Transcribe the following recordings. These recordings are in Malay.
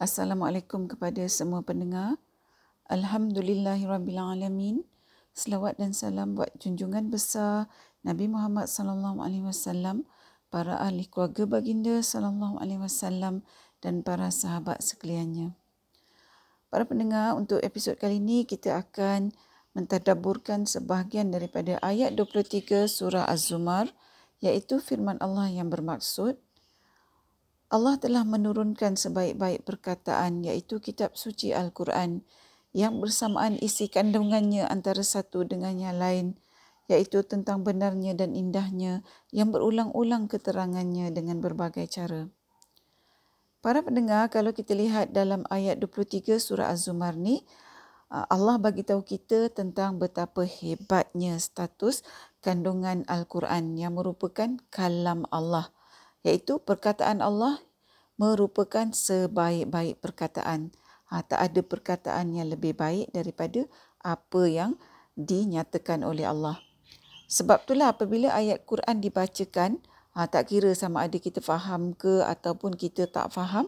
Assalamualaikum kepada semua pendengar. Alhamdulillahirabbilalamin. Selawat dan salam buat junjungan besar Nabi Muhammad sallallahu alaihi wasallam, para ahli keluarga baginda sallallahu alaihi wasallam dan para sahabat sekaliannya. Para pendengar, untuk episod kali ini kita akan mentadabburkan sebahagian daripada ayat 23 surah Az-Zumar iaitu firman Allah yang bermaksud Allah telah menurunkan sebaik-baik perkataan iaitu kitab suci Al-Quran yang bersamaan isi kandungannya antara satu dengan yang lain iaitu tentang benarnya dan indahnya yang berulang-ulang keterangannya dengan berbagai cara. Para pendengar, kalau kita lihat dalam ayat 23 surah Az-Zumar ni, Allah bagi tahu kita tentang betapa hebatnya status kandungan Al-Quran yang merupakan kalam Allah iaitu perkataan Allah merupakan sebaik-baik perkataan. Ha, tak ada perkataan yang lebih baik daripada apa yang dinyatakan oleh Allah. Sebab itulah apabila ayat Quran dibacakan, ha, tak kira sama ada kita faham ke ataupun kita tak faham,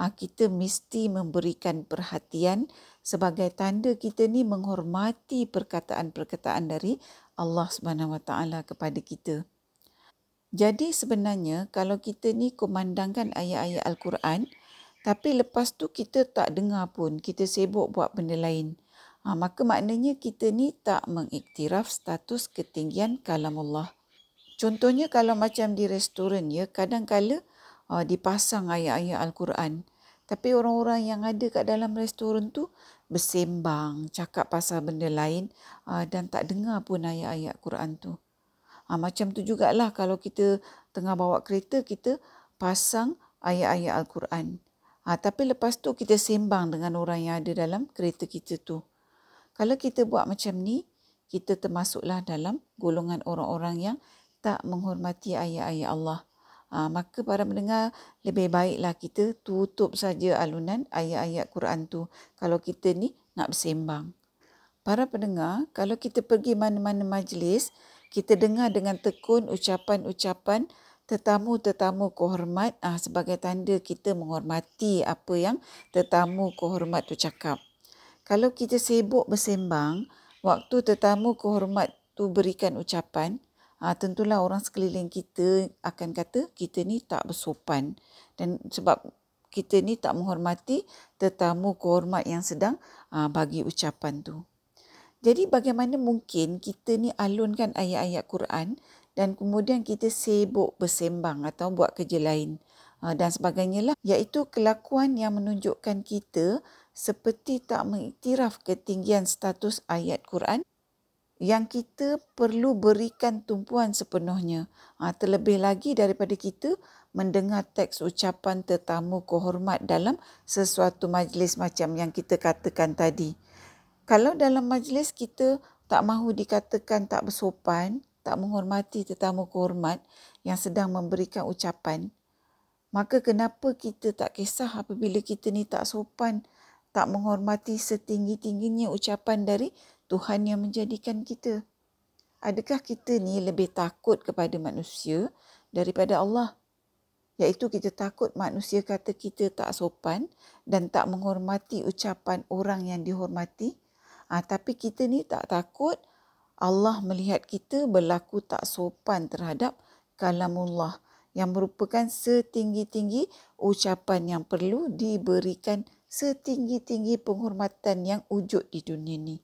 ha, kita mesti memberikan perhatian sebagai tanda kita ni menghormati perkataan-perkataan dari Allah Subhanahu Wa Taala kepada kita. Jadi sebenarnya kalau kita ni kumandangkan ayat-ayat Al-Quran tapi lepas tu kita tak dengar pun, kita sibuk buat benda lain. Ha, maka maknanya kita ni tak mengiktiraf status ketinggian kalam Allah. Contohnya kalau macam di restoran ya, kadang-kala uh, dipasang ayat-ayat Al-Quran. Tapi orang-orang yang ada kat dalam restoran tu bersembang, cakap pasal benda lain uh, dan tak dengar pun ayat-ayat Quran tu. Ha, macam tu jugalah kalau kita tengah bawa kereta, kita pasang ayat-ayat Al-Quran. Ha, tapi lepas tu kita sembang dengan orang yang ada dalam kereta kita tu. Kalau kita buat macam ni, kita termasuklah dalam golongan orang-orang yang tak menghormati ayat-ayat Allah. Ha, maka para mendengar, lebih baiklah kita tutup saja alunan ayat-ayat Quran tu kalau kita ni nak bersembang. Para pendengar, kalau kita pergi mana-mana majlis, kita dengar dengan tekun ucapan-ucapan tetamu-tetamu kehormat ah, sebagai tanda kita menghormati apa yang tetamu kehormat tu cakap. Kalau kita sibuk bersembang, waktu tetamu kehormat tu berikan ucapan, ah, tentulah orang sekeliling kita akan kata kita ni tak bersopan. Dan sebab kita ni tak menghormati tetamu kehormat yang sedang ah, bagi ucapan tu. Jadi bagaimana mungkin kita ni alunkan ayat-ayat Quran dan kemudian kita sibuk bersembang atau buat kerja lain ah, dan sebagainya lah. Iaitu kelakuan yang menunjukkan kita seperti tak mengiktiraf ketinggian status ayat Quran yang kita perlu berikan tumpuan sepenuhnya. Ha, terlebih lagi daripada kita mendengar teks ucapan tetamu kehormat dalam sesuatu majlis macam yang kita katakan tadi kalau dalam majlis kita tak mahu dikatakan tak bersopan, tak menghormati tetamu kehormat yang sedang memberikan ucapan, maka kenapa kita tak kisah apabila kita ni tak sopan, tak menghormati setinggi-tingginya ucapan dari Tuhan yang menjadikan kita? Adakah kita ni lebih takut kepada manusia daripada Allah? Iaitu kita takut manusia kata kita tak sopan dan tak menghormati ucapan orang yang dihormati? Ha, tapi kita ni tak takut Allah melihat kita berlaku tak sopan terhadap kalamullah yang merupakan setinggi-tinggi ucapan yang perlu diberikan setinggi-tinggi penghormatan yang wujud di dunia ni.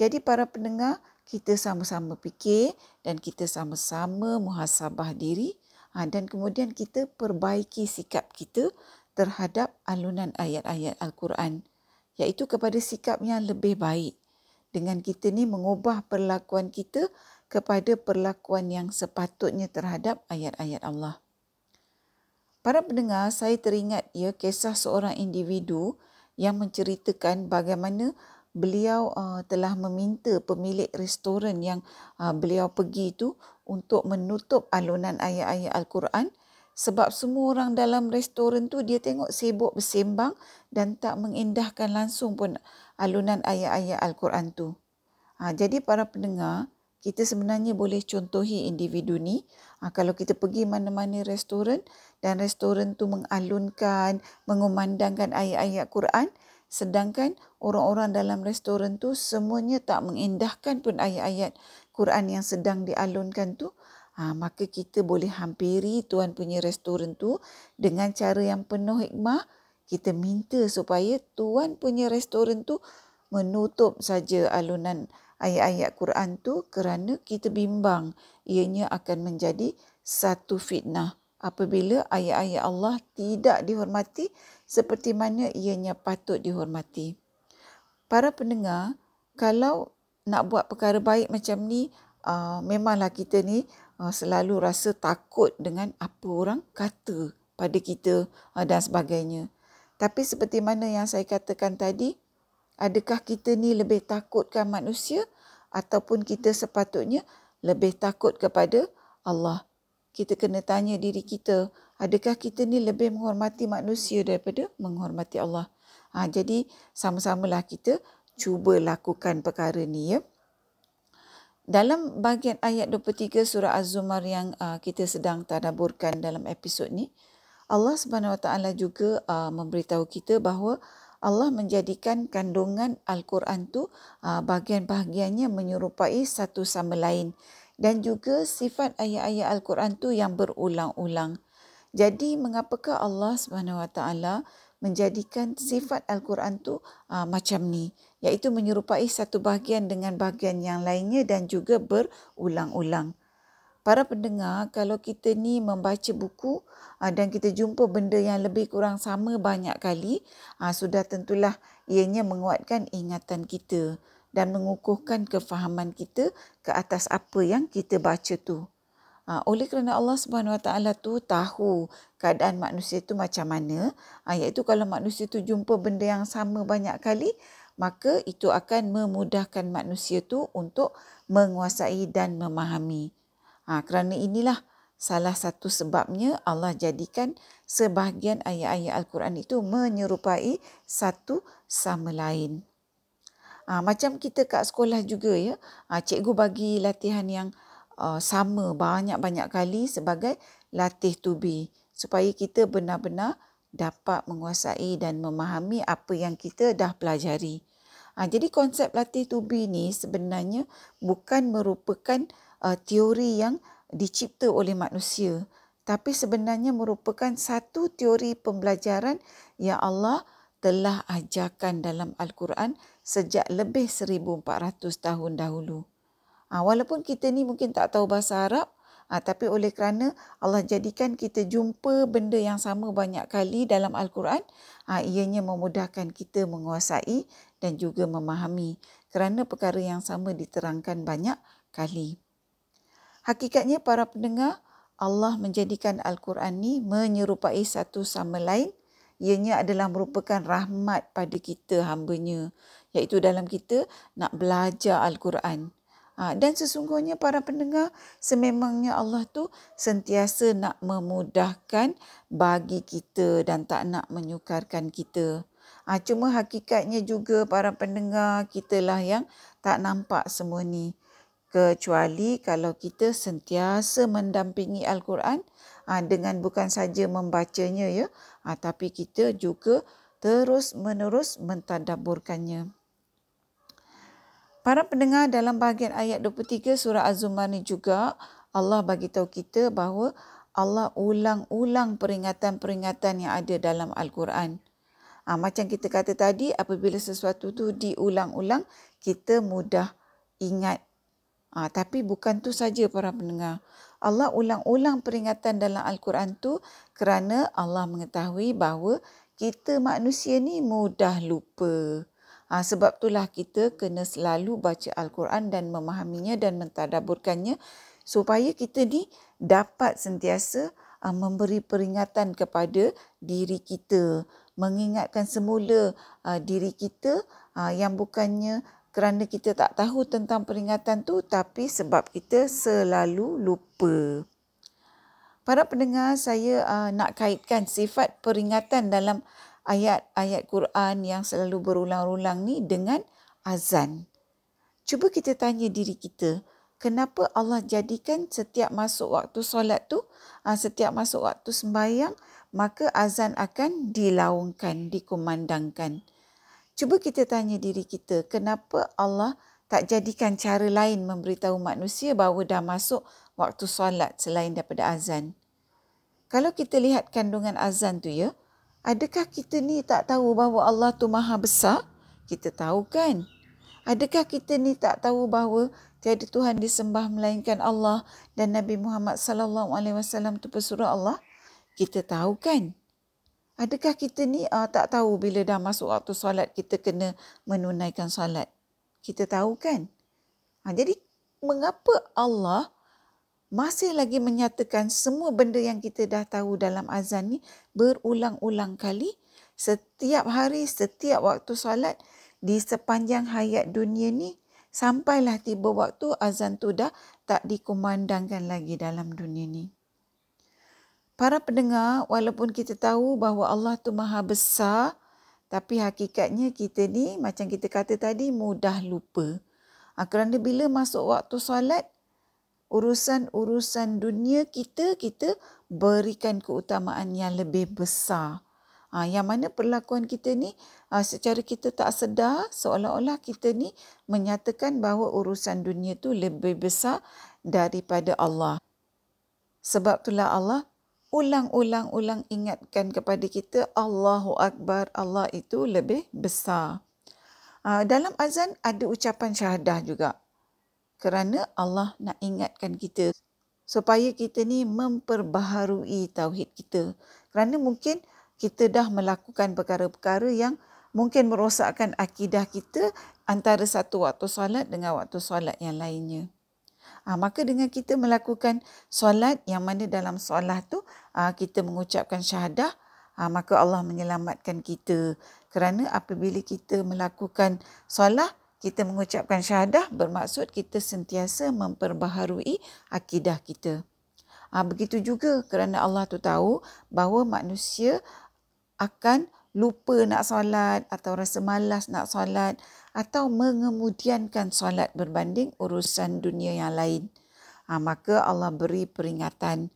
Jadi para pendengar, kita sama-sama fikir dan kita sama-sama muhasabah diri ha, dan kemudian kita perbaiki sikap kita terhadap alunan ayat-ayat Al-Quran iaitu kepada sikap yang lebih baik dengan kita ni mengubah perlakuan kita kepada perlakuan yang sepatutnya terhadap ayat-ayat Allah. Para pendengar, saya teringat ya kisah seorang individu yang menceritakan bagaimana beliau uh, telah meminta pemilik restoran yang uh, beliau pergi itu untuk menutup alunan ayat-ayat Al-Quran sebab semua orang dalam restoran tu dia tengok sibuk bersembang dan tak mengindahkan langsung pun alunan ayat-ayat Al-Quran tu. Ha, jadi para pendengar, kita sebenarnya boleh contohi individu ni Ha, kalau kita pergi mana-mana restoran dan restoran tu mengalunkan, mengumandangkan ayat-ayat Quran, sedangkan orang-orang dalam restoran tu semuanya tak mengindahkan pun ayat-ayat Quran yang sedang dialunkan tu, ha, maka kita boleh hampiri tuan punya restoran tu dengan cara yang penuh hikmah. Kita minta supaya tuan punya restoran tu menutup saja alunan ayat-ayat Quran tu kerana kita bimbang ianya akan menjadi satu fitnah apabila ayat-ayat Allah tidak dihormati seperti mana ianya patut dihormati. Para pendengar, kalau nak buat perkara baik macam ni, uh, memanglah kita ni selalu rasa takut dengan apa orang kata pada kita uh, dan sebagainya. Tapi seperti mana yang saya katakan tadi, adakah kita ni lebih takutkan manusia ataupun kita sepatutnya lebih takut kepada Allah. Kita kena tanya diri kita, adakah kita ni lebih menghormati manusia daripada menghormati Allah? Ha, jadi sama-samalah kita cuba lakukan perkara ni ya. Dalam bahagian ayat 23 surah Az-Zumar yang uh, kita sedang tadaburkan dalam episod ni, Allah Subhanahu Wa Taala juga uh, memberitahu kita bahawa Allah menjadikan kandungan Al-Quran tu uh, bahagian-bahagiannya menyerupai satu sama lain dan juga sifat ayat-ayat Al-Quran tu yang berulang-ulang. Jadi mengapakah Allah Subhanahu Wa Taala menjadikan sifat Al-Quran tu uh, macam ni iaitu menyerupai satu bahagian dengan bahagian yang lainnya dan juga berulang-ulang. Para pendengar, kalau kita ni membaca buku uh, dan kita jumpa benda yang lebih kurang sama banyak kali, uh, sudah tentulah ianya menguatkan ingatan kita dan mengukuhkan kefahaman kita ke atas apa yang kita baca tu. Uh, oleh kerana Allah Subhanahu Wa Taala tu tahu keadaan manusia tu macam mana, uh, iaitu kalau manusia tu jumpa benda yang sama banyak kali, maka itu akan memudahkan manusia tu untuk menguasai dan memahami. Ha, kerana inilah salah satu sebabnya Allah jadikan sebahagian ayat-ayat Al-Quran itu menyerupai satu sama lain. Ha, macam kita kat sekolah juga ya, ha, cikgu bagi latihan yang uh, sama banyak-banyak kali sebagai latih to be supaya kita benar-benar dapat menguasai dan memahami apa yang kita dah pelajari. Ha, jadi konsep latih to be ni sebenarnya bukan merupakan uh, teori yang dicipta oleh manusia tapi sebenarnya merupakan satu teori pembelajaran yang Allah telah ajarkan dalam Al-Quran sejak lebih 1400 tahun dahulu. Ha, walaupun kita ni mungkin tak tahu bahasa Arab, ha, tapi oleh kerana Allah jadikan kita jumpa benda yang sama banyak kali dalam Al-Quran, ha, ianya memudahkan kita menguasai dan juga memahami kerana perkara yang sama diterangkan banyak kali. Hakikatnya para pendengar, Allah menjadikan Al-Quran ni menyerupai satu sama lain. Ianya adalah merupakan rahmat pada kita hambanya. Iaitu dalam kita nak belajar Al-Quran. Ha, dan sesungguhnya para pendengar, sememangnya Allah tu sentiasa nak memudahkan bagi kita dan tak nak menyukarkan kita. Ha, cuma hakikatnya juga para pendengar kita lah yang tak nampak semua ni kecuali kalau kita sentiasa mendampingi Al-Quran ah, dengan bukan saja membacanya ya ah, tapi kita juga terus menerus mentadaburkannya. Para pendengar dalam bahagian ayat 23 surah Az-Zumar ni juga Allah bagi tahu kita bahawa Allah ulang-ulang peringatan-peringatan yang ada dalam Al-Quran. Ha, macam kita kata tadi, apabila sesuatu tu diulang-ulang, kita mudah ingat Ha, tapi bukan tu saja para pendengar. Allah ulang-ulang peringatan dalam Al-Quran tu kerana Allah mengetahui bahawa kita manusia ni mudah lupa. Ha, sebab itulah kita kena selalu baca Al-Quran dan memahaminya dan mentadaburkannya supaya kita ni dapat sentiasa uh, memberi peringatan kepada diri kita. Mengingatkan semula uh, diri kita uh, yang bukannya kerana kita tak tahu tentang peringatan tu tapi sebab kita selalu lupa. Para pendengar, saya uh, nak kaitkan sifat peringatan dalam ayat-ayat Quran yang selalu berulang-ulang ni dengan azan. Cuba kita tanya diri kita, kenapa Allah jadikan setiap masuk waktu solat tu, uh, setiap masuk waktu sembahyang, maka azan akan dilaungkan, dikumandangkan. Cuba kita tanya diri kita, kenapa Allah tak jadikan cara lain memberitahu manusia bahawa dah masuk waktu solat selain daripada azan? Kalau kita lihat kandungan azan tu ya, adakah kita ni tak tahu bahawa Allah tu maha besar? Kita tahu kan? Adakah kita ni tak tahu bahawa tiada Tuhan disembah melainkan Allah dan Nabi Muhammad sallallahu alaihi wasallam tu pesuruh Allah? kita tahu kan? Adakah kita ni uh, tak tahu bila dah masuk waktu solat kita kena menunaikan solat? Kita tahu kan? Ha, jadi mengapa Allah masih lagi menyatakan semua benda yang kita dah tahu dalam azan ni berulang-ulang kali setiap hari, setiap waktu solat di sepanjang hayat dunia ni sampailah tiba waktu azan tu dah tak dikumandangkan lagi dalam dunia ni. Para pendengar, walaupun kita tahu bahawa Allah tu maha besar, tapi hakikatnya kita ni macam kita kata tadi mudah lupa. Ha, kerana bila masuk waktu solat, urusan-urusan dunia kita, kita berikan keutamaan yang lebih besar. Ha, yang mana perlakuan kita ni ha, secara kita tak sedar seolah-olah kita ni menyatakan bahawa urusan dunia tu lebih besar daripada Allah. Sebab itulah Allah ulang-ulang-ulang ingatkan kepada kita Allahu Akbar, Allah itu lebih besar. Uh, dalam azan ada ucapan syahadah juga. Kerana Allah nak ingatkan kita supaya kita ni memperbaharui tauhid kita. Kerana mungkin kita dah melakukan perkara-perkara yang mungkin merosakkan akidah kita antara satu waktu solat dengan waktu solat yang lainnya. Ha, maka dengan kita melakukan solat yang mana dalam solat tu ha, kita mengucapkan syahadah, ha, maka Allah menyelamatkan kita. Kerana apabila kita melakukan solat, kita mengucapkan syahadah bermaksud kita sentiasa memperbaharui akidah kita. Ha, begitu juga kerana Allah tu tahu bahawa manusia akan lupa nak solat atau rasa malas nak solat atau mengemudiankan solat berbanding urusan dunia yang lain. Ha, maka Allah beri peringatan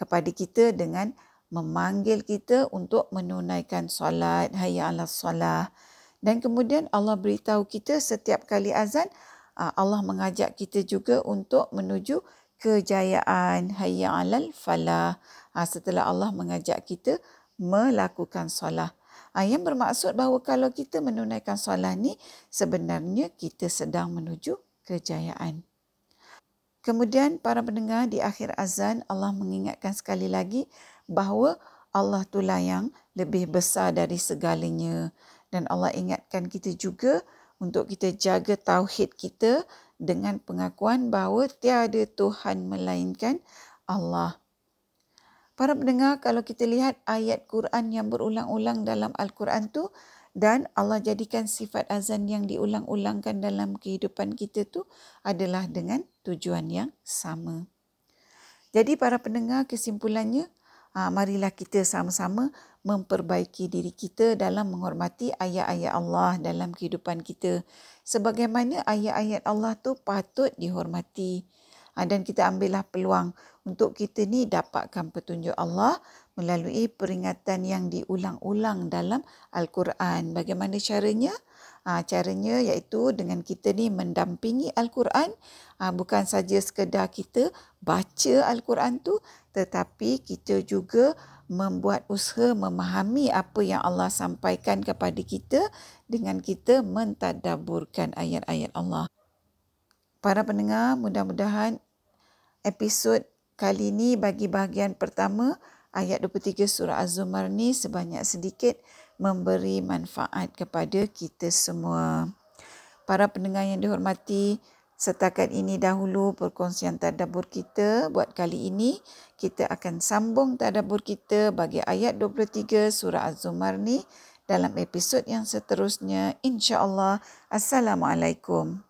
kepada kita dengan memanggil kita untuk menunaikan solat, hayya ala solah. Dan kemudian Allah beritahu kita setiap kali azan, ha, Allah mengajak kita juga untuk menuju kejayaan, hayya ala falah. Ha, setelah Allah mengajak kita melakukan solat. Ha, yang bermaksud bahawa kalau kita menunaikan solat ni sebenarnya kita sedang menuju kejayaan. Kemudian para pendengar di akhir azan Allah mengingatkan sekali lagi bahawa Allah itulah yang lebih besar dari segalanya dan Allah ingatkan kita juga untuk kita jaga tauhid kita dengan pengakuan bahawa tiada Tuhan melainkan Allah. Para pendengar, kalau kita lihat ayat Quran yang berulang-ulang dalam Al-Quran tu dan Allah jadikan sifat azan yang diulang-ulangkan dalam kehidupan kita tu adalah dengan tujuan yang sama. Jadi para pendengar, kesimpulannya, ah, marilah kita sama-sama memperbaiki diri kita dalam menghormati ayat-ayat Allah dalam kehidupan kita. Sebagaimana ayat-ayat Allah tu patut dihormati. Ah, dan kita ambillah peluang untuk kita ni dapatkan petunjuk Allah melalui peringatan yang diulang-ulang dalam Al-Quran. Bagaimana caranya? Ha, caranya iaitu dengan kita ni mendampingi Al-Quran. Ha, bukan saja sekadar kita baca Al-Quran tu tetapi kita juga membuat usaha memahami apa yang Allah sampaikan kepada kita dengan kita mentadaburkan ayat-ayat Allah. Para pendengar, mudah-mudahan episod kali ini bagi bahagian pertama ayat 23 surah Az-Zumar ni sebanyak sedikit memberi manfaat kepada kita semua. Para pendengar yang dihormati, setakat ini dahulu perkongsian tadabbur kita buat kali ini. Kita akan sambung tadabbur kita bagi ayat 23 surah Az-Zumar ni dalam episod yang seterusnya. InsyaAllah. Assalamualaikum.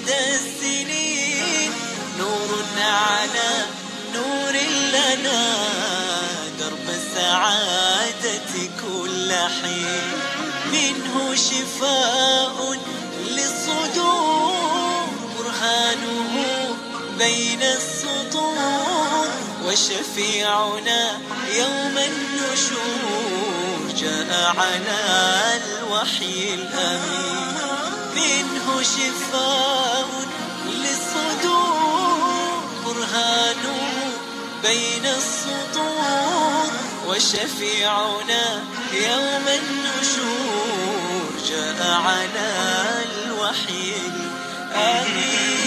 مدى السنين نور على نور لنا درب السعادة كل حين. منه شفاء للصدور برهانه بين السطور. وشفيعنا يوم النشور جاء على الوحي الأمين. منه شفاء للصدور برهانه بين السطور. وشفيعنا يوم النشور جاء على الوحي الأمين.